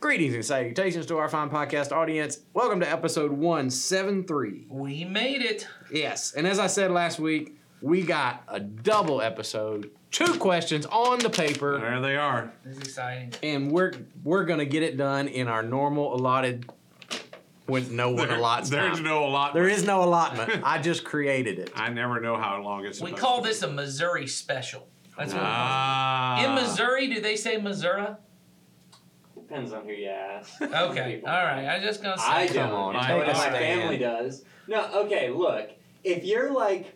Greetings and salutations to our fine podcast audience. Welcome to episode 173. We made it. Yes, and as I said last week, we got a double episode, two questions on the paper, There they are. This is exciting. and we're we're gonna get it done in our normal allotted with no one There- allots there's time. no allotment. There is no allotment. I just created it. I never know how long it's. We supposed call to be. this a Missouri special. That's what we call Ah. it. In Missouri, do they say Missouri? Depends on who you ask. Okay, all right. I just gonna say. I Come don't. on, take a my stand. family does. No, okay, look. If you're like,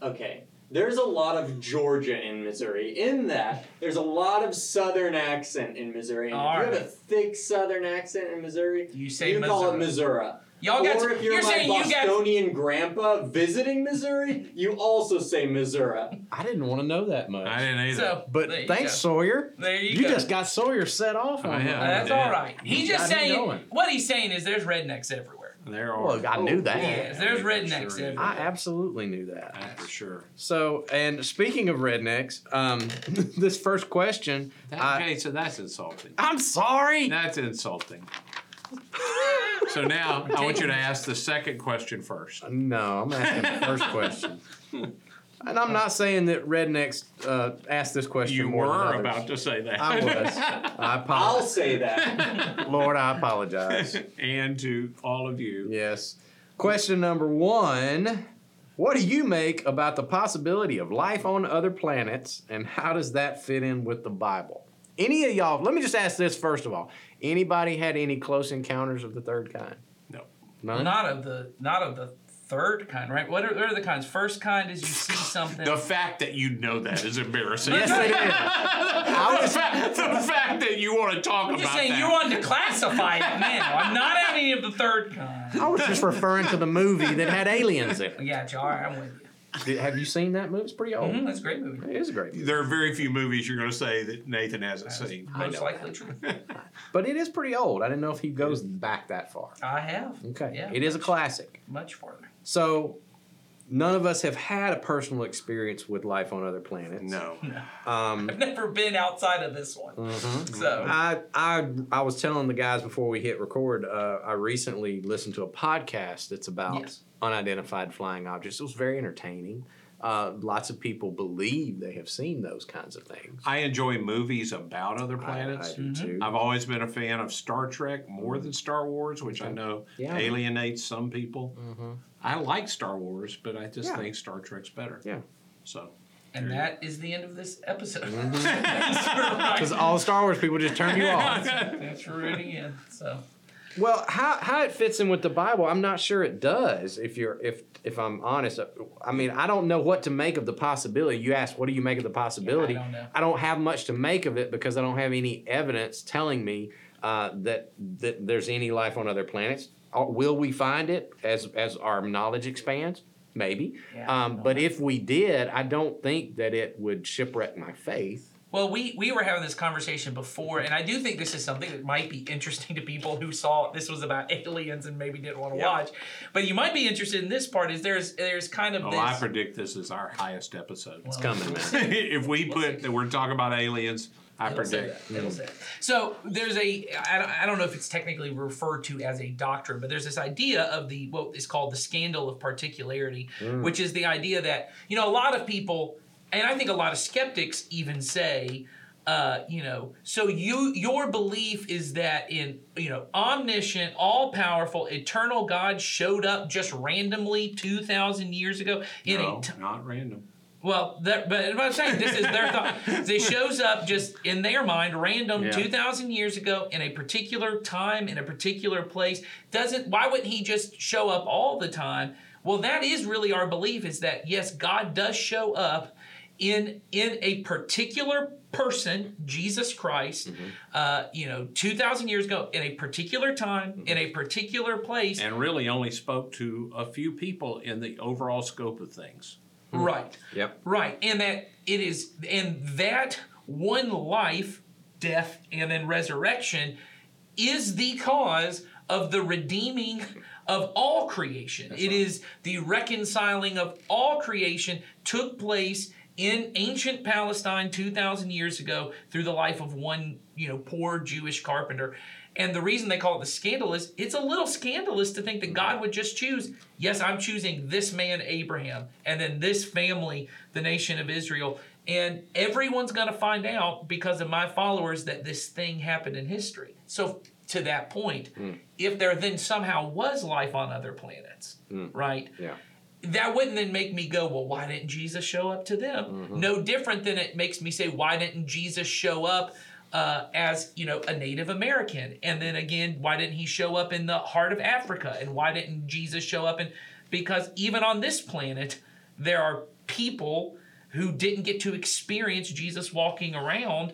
okay, there's a lot of Georgia in Missouri. In that, there's a lot of Southern accent in Missouri. And if you have a thick Southern accent in Missouri, You say you call it Missouri. Missouri. Y'all got. or if you're, you're my saying you got. Bostonian grandpa visiting Missouri, you also say Missouri. I didn't want to know that much. I didn't either. So, but there you thanks, go. Sawyer. There you, go. You just got Sawyer set off I on am. that. That's Yeah. all right. He's You just got him saying. going. What he's saying is there's rednecks everywhere. there are. Well, I knew that. Yes, there's for rednecks sure. everywhere. I absolutely knew that. That's for sure. So, and speaking of rednecks, um, this first question, That, I- okay, so that's insulting. I'm sorry. That's insulting. so now I want you to ask the second question first. No, I'm asking the first question. And I'm not saying that rednecks uh, ask this question You more than were others. about to say that. I was. I I'll apologize. say that. Lord, I apologize. and to all of you. Yes. Question number one. What do you make about the possibility of life on other planets, and how does that fit in with the Bible? Any of y'all, let me just ask this first of all. Anybody had any close encounters of the third kind? No. None? Not of the. Not of the third kind, right? What are, what are the kinds? First kind is you see something. The fact that you know that is embarrassing. yes, it is. I the, was, fact, the fact that you want to talk I'm about just saying that. you wanted to classify it Man, I'm not any of the third kind. I was just referring to the movie that had aliens in it. I got you. All right, I'm with you. Did- have you seen that movie? It's pretty old. Mhm, that's a great movie. It is a great movie. there are very few movies you're going to say that Nathan hasn't seen. I Most know. likely true. But it is pretty old. I didn't know if he goes back that far. I have. Okay. Yeah, it is a classic. Much farther. So, none of us have had a personal experience with life on other planets. No. Um, I've never been outside of this one. mhm. So I, I, I was telling the guys before we hit record, uh, I recently listened to a podcast that's about Yes. unidentified flying objects. It was very entertaining. Uh, lots of people believe they have seen those kinds of things. I enjoy movies about other planets. I, do Mhm. too. I've always been a fan of Star Trek more than Star Wars, which I know Yeah. alienates some people. Mhm. I like Star Wars, but I just Yeah. think Star Trek's better. Yeah. So and that is the end of this episode. Thanks for right. Because all Star Wars people just turn you off. That's for rooting in. So Well, how, how it fits in with the Bible, I'm not sure it does. If you're if if I'm honest, I mean I don't know what to make of the possibility. You asked, what do you make of the possibility? I don't know. I don't have much to make of it because I don't have any evidence telling me uh, that that there's any life on other planets. Uh, Will we find it as as our knowledge expands? Maybe. Yeah, um, but know. if we did, I don't think that it would shipwreck my faith. Well, we, we were having this conversation before, and I do think this is something that might be interesting to people who saw this was about aliens and maybe didn't want to Yeah. watch. But you might be interested in this part. Is there's there's kind of oh, this. I predict this is our highest episode. Well, coming, we'll man. if we We'll put see. that we're talking about aliens, I It'll say predict. that. It'll say. So there's a I don't, I don't know if it's technically referred to as a doctrine, but there's this idea of the what is called the scandal of particularity, mm. which is the idea that you know a lot of people, and I think a lot of skeptics even say. Uh, you know, so you your belief is that in you know omniscient, all powerful, eternal God showed up just randomly two thousand years ago in no, a t- not random. well, that, but I'm saying this is their thought. It shows up just in their mind, random, Yeah. two thousand years ago, in a particular time, in a particular place. Doesn't why wouldn't he just show up all the time? Well, that is really our belief: is that yes, God does show up in in a particular person, Jesus Christ. Mm-hmm. Uh, you know, two thousand years ago, in a particular time, mm-hmm. in a particular place. And really only spoke to a few people in the overall scope of things. Hmm. Right. Yep. Right, and that it is, and that one life, death, and then resurrection is the cause of the redeeming of all creation. It is the reconciling of all creation took place in ancient Palestine 2,000 years ago through the life of one you know poor Jewish carpenter. And the reason they call it the scandalous, it's a little scandalous to think that God would just choose, yes, I'm choosing this man, Abraham, and then this family, the nation of Israel. And everyone's going to find out because of my followers that this thing happened in history. So, to that point, hmm. if there then somehow was life on other planets, hmm. right? Yeah. That wouldn't then make me go, well, why didn't Jesus show up to them? Mm-hmm. No different than it makes me say, why didn't Jesus show up uh, as you know a Native American? And then again, why didn't he show up in the heart of Africa? And why didn't Jesus show up in? Because even on this planet, there are people who didn't get to experience Jesus walking around.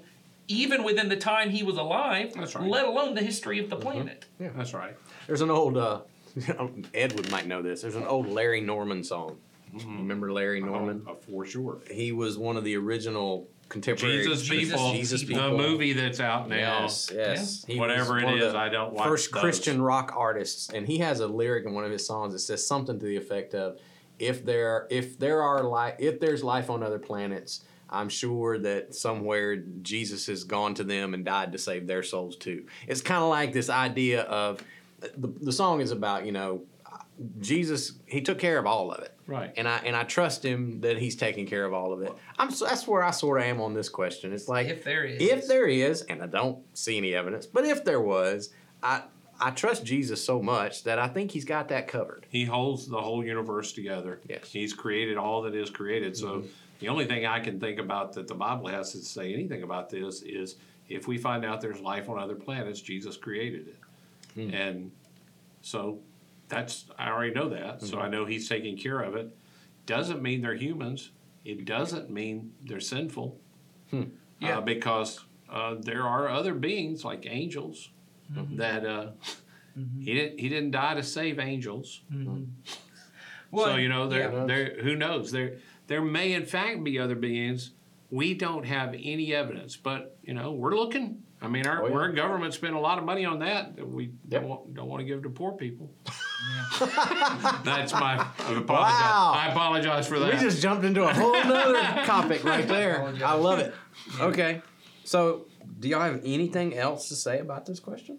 Even within the time he was alive, That's right. let alone the history of the Mm-hmm. planet. Yeah, that's right. There's an old uh, Edward might know this. There's an old Larry Norman song. Mm-hmm. Remember Larry uh-huh. Norman? Oh, for sure. He was one of the original contemporary Jesus Jesus people, Jesus the movie that's out now. Yes, yes. He was Whatever it one of is, the I don't watch First those. Christian rock artists, and he has a lyric in one of his songs that says something to the effect of, "If there, if there are life, if there's life on other planets, I'm sure that somewhere Jesus has gone to them and died to save their souls too." It's kind of like this idea of the the song is about you know Jesus. He took care of all of it. Right. And I and I trust him that he's taking care of all of it. I'm so that's where I sort of am on this question. It's like If there is. if there is, and I don't see any evidence, but if there was, I I trust Jesus so much that I think he's got that covered. He holds the whole universe together. Yes. Mm-hmm. He's created all that is created. So the only thing I can think about that the Bible has to say anything about this is if we find out there's life on other planets, Jesus created it. Hmm. And so that's I already know that. So I Mm-hmm. know he's taking care of it. Doesn't mean they're humans. It doesn't mean they're sinful. Hmm. Yeah. Uh, because uh, there are other beings like angels Mm-hmm. that uh, he didn't he didn't die to save angels. Well, so you know, there, yeah. there, who knows? There, there may in fact be other beings. We don't have any evidence, but you know, we're looking. I mean, our, Oh, yeah. our government spent a lot of money on that. that We Yep. don't, want, don't want to give to poor people. That's my. I apologize. Wow. I apologize for that. We just jumped into a whole other topic right there. Apologize. I love it. Okay, so do y'all have anything else to say about this question?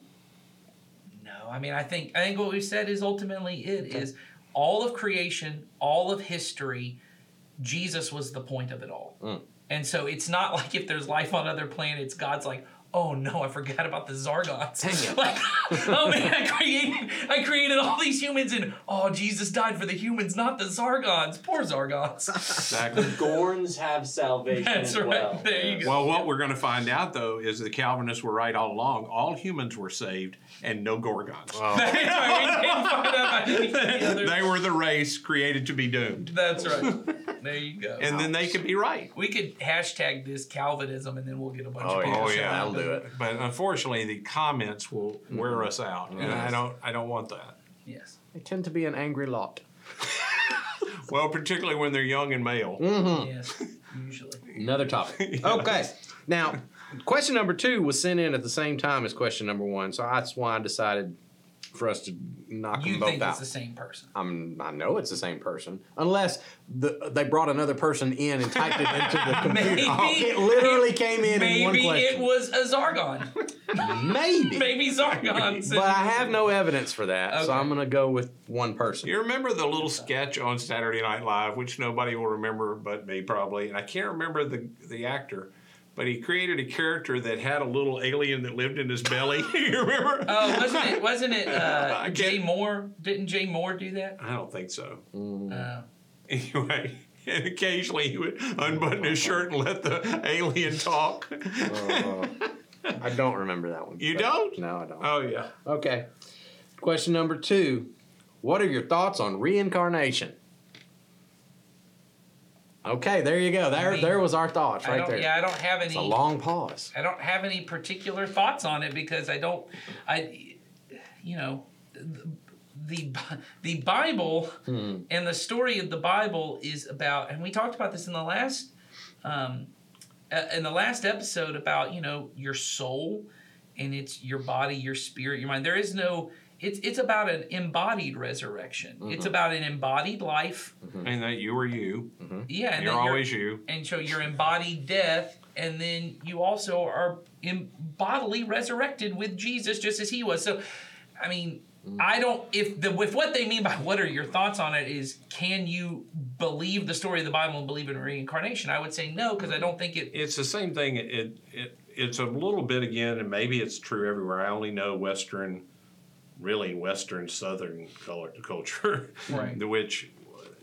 No, I mean, I think I think what we've said is ultimately it is all of creation, all of history. Jesus was the point of it all, Mm. and so it's not like if there's life on other planets, God's like, oh no, I forgot about the Zargons. Dang it. like, oh man, I created I created all these humans, and oh Jesus died for the humans, not the Zargons. Poor Zargons. exactly. Gorns have salvation That's as right. well. There you go. Well, what we're going to find out though is the Calvinists were right all along. All humans were saved, and no Gorgons. That's right. We didn't find out about any of the they were the race created to be doomed, That's right. There you go. and then they could be right. We could hashtag this Calvinism and then we'll get a bunch Oh, of people. yeah. showing yeah, up. that'll do it. But unfortunately, the comments will wear us out, and I don't. I don't want that. Yes. They tend to be an angry lot. Well, particularly when they're young and male. Mm-hmm. Yes. Usually. Another topic. Okay. Now, question number two was sent in at the same time as question number one, so that's why I decided for us to knock You them both think out. it's the same person. I'm, I know it's the same person, unless the, they brought another person in and typed it into the computer. Maybe oh, it literally came in in one Maybe it was a Zargon. Maybe, Maybe Zargon. but I have no evidence for that, so I'm gonna go with one person. You remember the little sketch on Saturday Night Live, which nobody will remember but me probably, and I can't remember the the actor, but he created a character that had a little alien that lived in his belly. you remember? Oh, wasn't it? Wasn't it uh, Jay Mohr? Didn't Jay Mohr do that? I don't think so. Uh, Anyway, and occasionally he would unbutton his shirt and let the alien talk. Uh, I don't remember that one. You don't? No, I don't. Oh yeah. Okay. Question number two. What are your thoughts on reincarnation? Okay, there you go. There, mean, there was our thoughts I right there. Yeah, I don't have any. It's a long pause. I don't have any particular thoughts on it because I don't. I, you know, the the Bible Hmm. and the story of the Bible is about, and we talked about this in the last, um, uh, in the last episode about you know your soul, and it's your body, your spirit, your mind. There is no. It's it's about an embodied resurrection. Mm-hmm. It's about an embodied life. Mm-hmm. And that you are you. Mm-hmm. Yeah, and You're that always you. and so your embodied death and then you also are in bodily resurrected with Jesus, just as He was. So, I mean, mm. I don't. If the if what they mean by what are your thoughts on it is, can you believe the story of the Bible and believe in reincarnation? I would say no, because I don't think it. It's the same thing. It, it it's a little bit again, and maybe it's true everywhere. I only know Western, really Western Southern col- culture, Right. which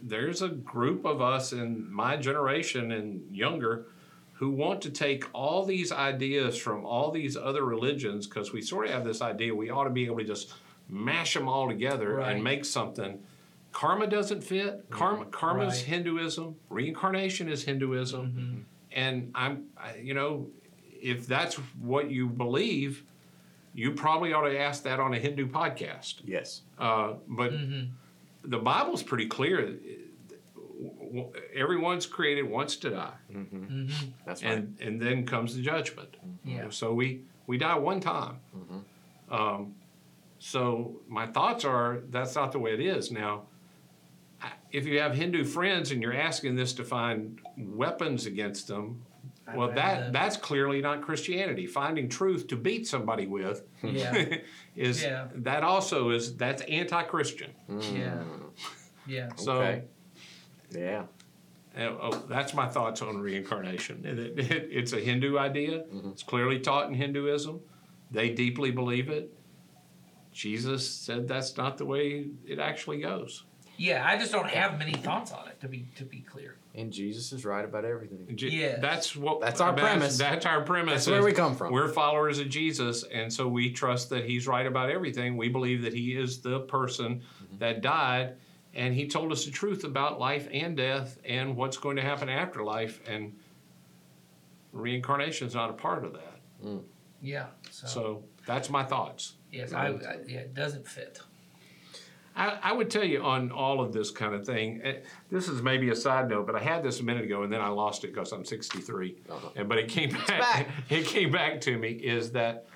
there's a group of us in my generation and younger who want to take all these ideas from all these other religions because we sort of have this idea we ought to be able to just mash them all together Right. and make something. Karma doesn't fit. Mm-hmm. Karma, karma's Right. Hinduism. Reincarnation is Hinduism. Mm-hmm. And I'm, I, you know, if that's what you believe, you probably ought to ask that on a Hindu podcast. Yes. Uh, but the Bible's pretty clear. Everyone's created once to die, That's right. and and then comes the judgment. Yeah. So we we die one time. Um, so my thoughts are that's not the way it is now. If you have Hindu friends and you're asking this to find weapons against them, well, that that. that's clearly not Christianity. Finding truth to beat somebody with Yeah. is Yeah. that also is that's anti-Christian. Yeah. Yeah. So Okay. Yeah. uh, oh, that's my thoughts on reincarnation. It- it- it's a Hindu idea. It's clearly taught in Hinduism. They deeply believe it. Jesus said that's not the way it actually goes. Yeah. I just don't have many thoughts on it to be to be clear. And Jesus is right about everything. Je- Yes. That's what. That's our premise. That's our premise. That's where is we come from. We're followers of Jesus, and so we trust that He's right about everything. We believe that He is the person Mm-hmm. that died, and He told us the truth about life and death and what's going to happen after life, and reincarnation is not a part of that. Yeah. So, So that's my thoughts. yes, I, I yeah, it doesn't fit. I, I would tell you on all of this kind of thing. eh, This is maybe a side note, but I had this a minute ago and then I lost it because I'm 63. Uh-huh. And but it came back, back. It came back to me. Is that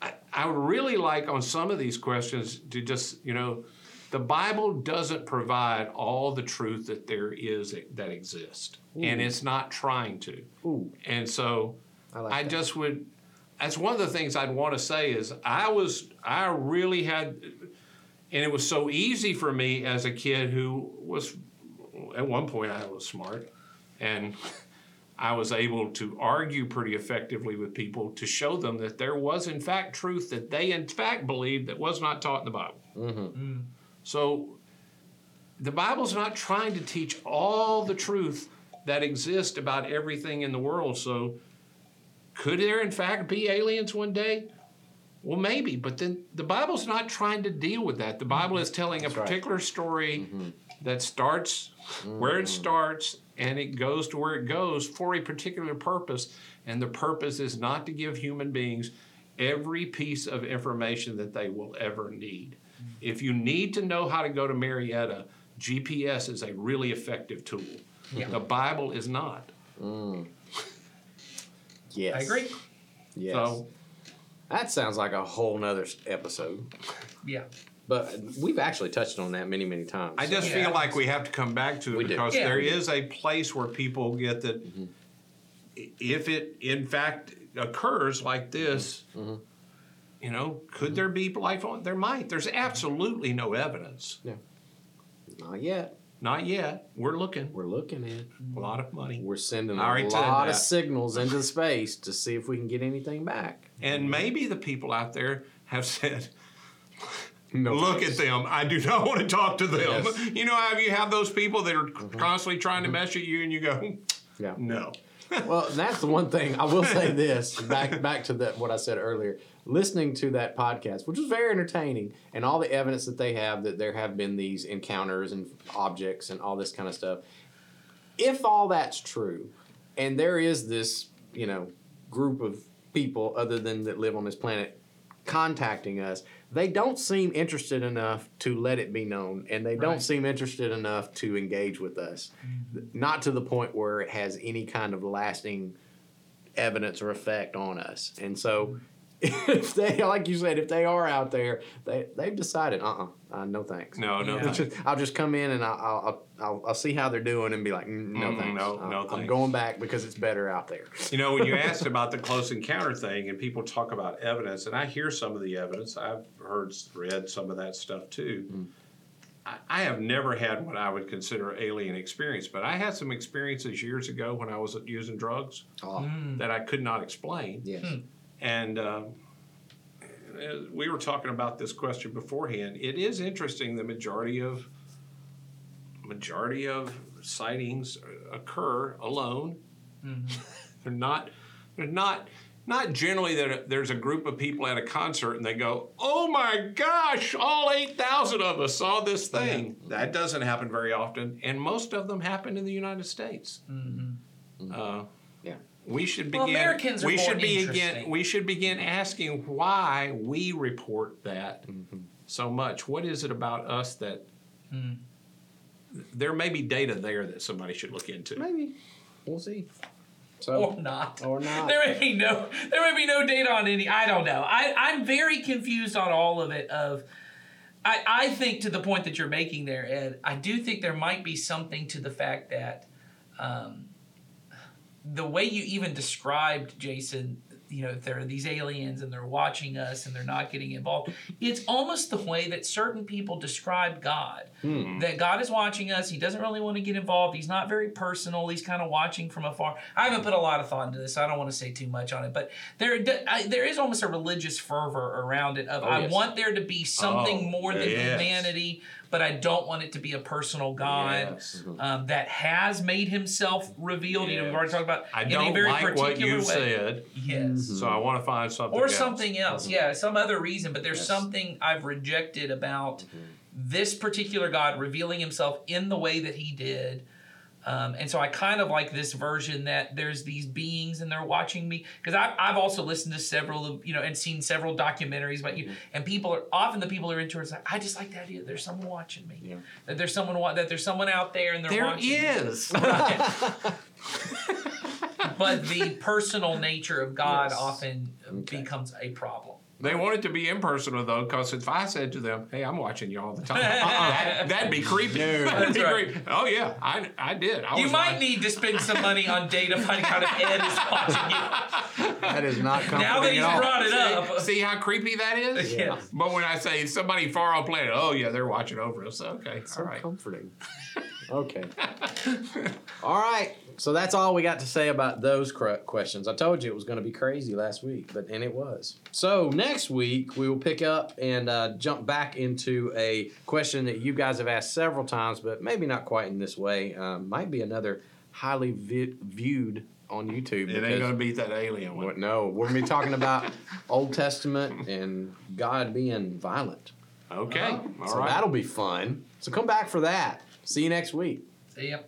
I, I would really like on some of these questions to just you know, the Bible doesn't provide all the truth that there is that exists, and it's not trying to. Ooh. And so I like I just would. That's one of the things I'd want to say is I was I really had, and it was so easy for me as a kid who was, at one point I was smart, and I was able to argue pretty effectively with people to show them that there was in fact truth that they in fact believed that was not taught in the Bible. Mm-hmm. So the Bible's not trying to teach all the truth that exists about everything in the world. So could there in fact be aliens one day? Well, maybe, but then the Bible's not trying to deal with that. The Bible mm-hmm. is telling a right. particular story mm-hmm. that starts where it mm-hmm. starts and it goes to where it goes for a particular purpose. And the purpose is not to give human beings every piece of information that they will ever need. If you need to know how to go to Marietta, GPS is a really effective tool. Yeah. The Bible is not. Mm. Yes. I agree. Yes. So that sounds like a whole nother episode. Yeah. But we've actually touched on that many, many times. I just Yeah. feel like we have to come back to it We because Yeah, there we do. is a place where people get that mm-hmm. i- if it in fact occurs like mm-hmm. this, mm-hmm. you know, could there be life on? There might. There's absolutely no evidence. Yeah. Not yet. Not yet. We're looking. We're looking at. A lot of money. We're sending I a lot of signals into space to see if we can get anything back. And maybe the people out there have said, No Look thanks. at them. I do not want to talk to them. Yes. Mm-hmm. You know how you have those people that are constantly trying to mess at you and you go, Yeah. no. Well, that's the one thing I will say. This back back to that what I said earlier. Listening to that podcast, which was very entertaining, and all the evidence that they have that there have been these encounters and objects and all this kind of stuff. If all that's true, and there is this, you know, group of people other than that live on this planet contacting us, they don't seem interested enough to let it be known, and they don't Right. seem interested enough to engage with us. Mm-hmm. Not to the point where it has any kind of lasting evidence or effect on us. And so, mm-hmm. if they, like you said, if they are out there, they they've decided, uh, uh no thanks. No, no, Yeah. It's just- I'll just come in and I'll I'll, I'll, I'll see how they're doing and be like, "Mm, no Mm, thanks. no, Uh, no I'm going back because it's better out there. You know, when you asked about the close encounter thing, and people talk about evidence, and I hear some of the evidence, I've heard, read some of that stuff too. I, I have never had what I would consider alien experience, but I had some experiences years ago when I was using drugs Oh, that I could not explain. yes. And uh, we were talking about this question beforehand. It is interesting. The majority of majority of sightings occur alone. they're not. They're not. Not generally that there's a group of people at a concert and they go, "Oh my gosh, all eight thousand of us saw this thing." That doesn't happen very often, and most of them happen in the United States. Uh, Yeah. We should Well, begin. Americans are we more should be again. We should begin asking why we report that Mm-hmm. so much. What is it about us that? There may be data there that somebody should look into. Maybe we'll see. or So not. or not. There may be no there may be no data on any I don't know. I, I'm very confused on all of it of I, I think to the point that you're making there, Ed, I do think there might be something to the fact that um, the way you even described Jason, you know, there are these aliens and they're watching us and they're not getting involved, it's almost the way that certain people describe God. Hmm. That God is watching us, He doesn't really want to get involved, He's not very personal, He's kind of watching from afar. I haven't put a lot of thought into this, so I don't want to say too much on it, but there, I, there is almost a religious fervor around it of oh, I yes. want there to be something Oh, more than yes. humanity, but I don't want it to be a personal God Yes. Mm-hmm. um, that has made himself revealed. You know, we've already talked about I in don't a very like what you way. said, Yes. so I want to find something. Or else. something else, mm-hmm. yeah, some other reason, but there's Yes. something I've rejected about mm-hmm. this particular God revealing himself in the way that he did. Um, and so I kind of like this version that there's these beings and they're watching me because I've, I've also listened to several of you know and seen several documentaries about you and people are often the people who are into it. It's like I just like the idea there's someone watching me Yeah. that there's someone wa- that there's someone out there and they're There watching me. is. but the personal nature of God Yes. often Okay. becomes a problem. They want it to be impersonal though, because if I said to them, "Hey, I'm watching you all the time," that, that'd be creepy. No. that'd be right. creepy. Oh yeah, I, I did. I You was might like- need to spend some money on data finding out if Ed is watching you. That is not comforting Now that he's at all. brought it up. See how creepy that is? Yeah. But when I say somebody far off planet, oh yeah, they're watching over us. Okay, So all right. comforting. Okay. all right. So that's all we got to say about those cr- questions. I told you it was going to be crazy last week, but and it was. So next week we will pick up and uh, jump back into a question that you guys have asked several times, but maybe not quite in this way. Um, might be another highly vi- viewed on YouTube. It ain't gonna beat that alien one. What- no, we're going to be talking about Old Testament and God being violent. Okay, Uh-huh. all so right. that'll be fun. So come back for that. See you next week. See ya.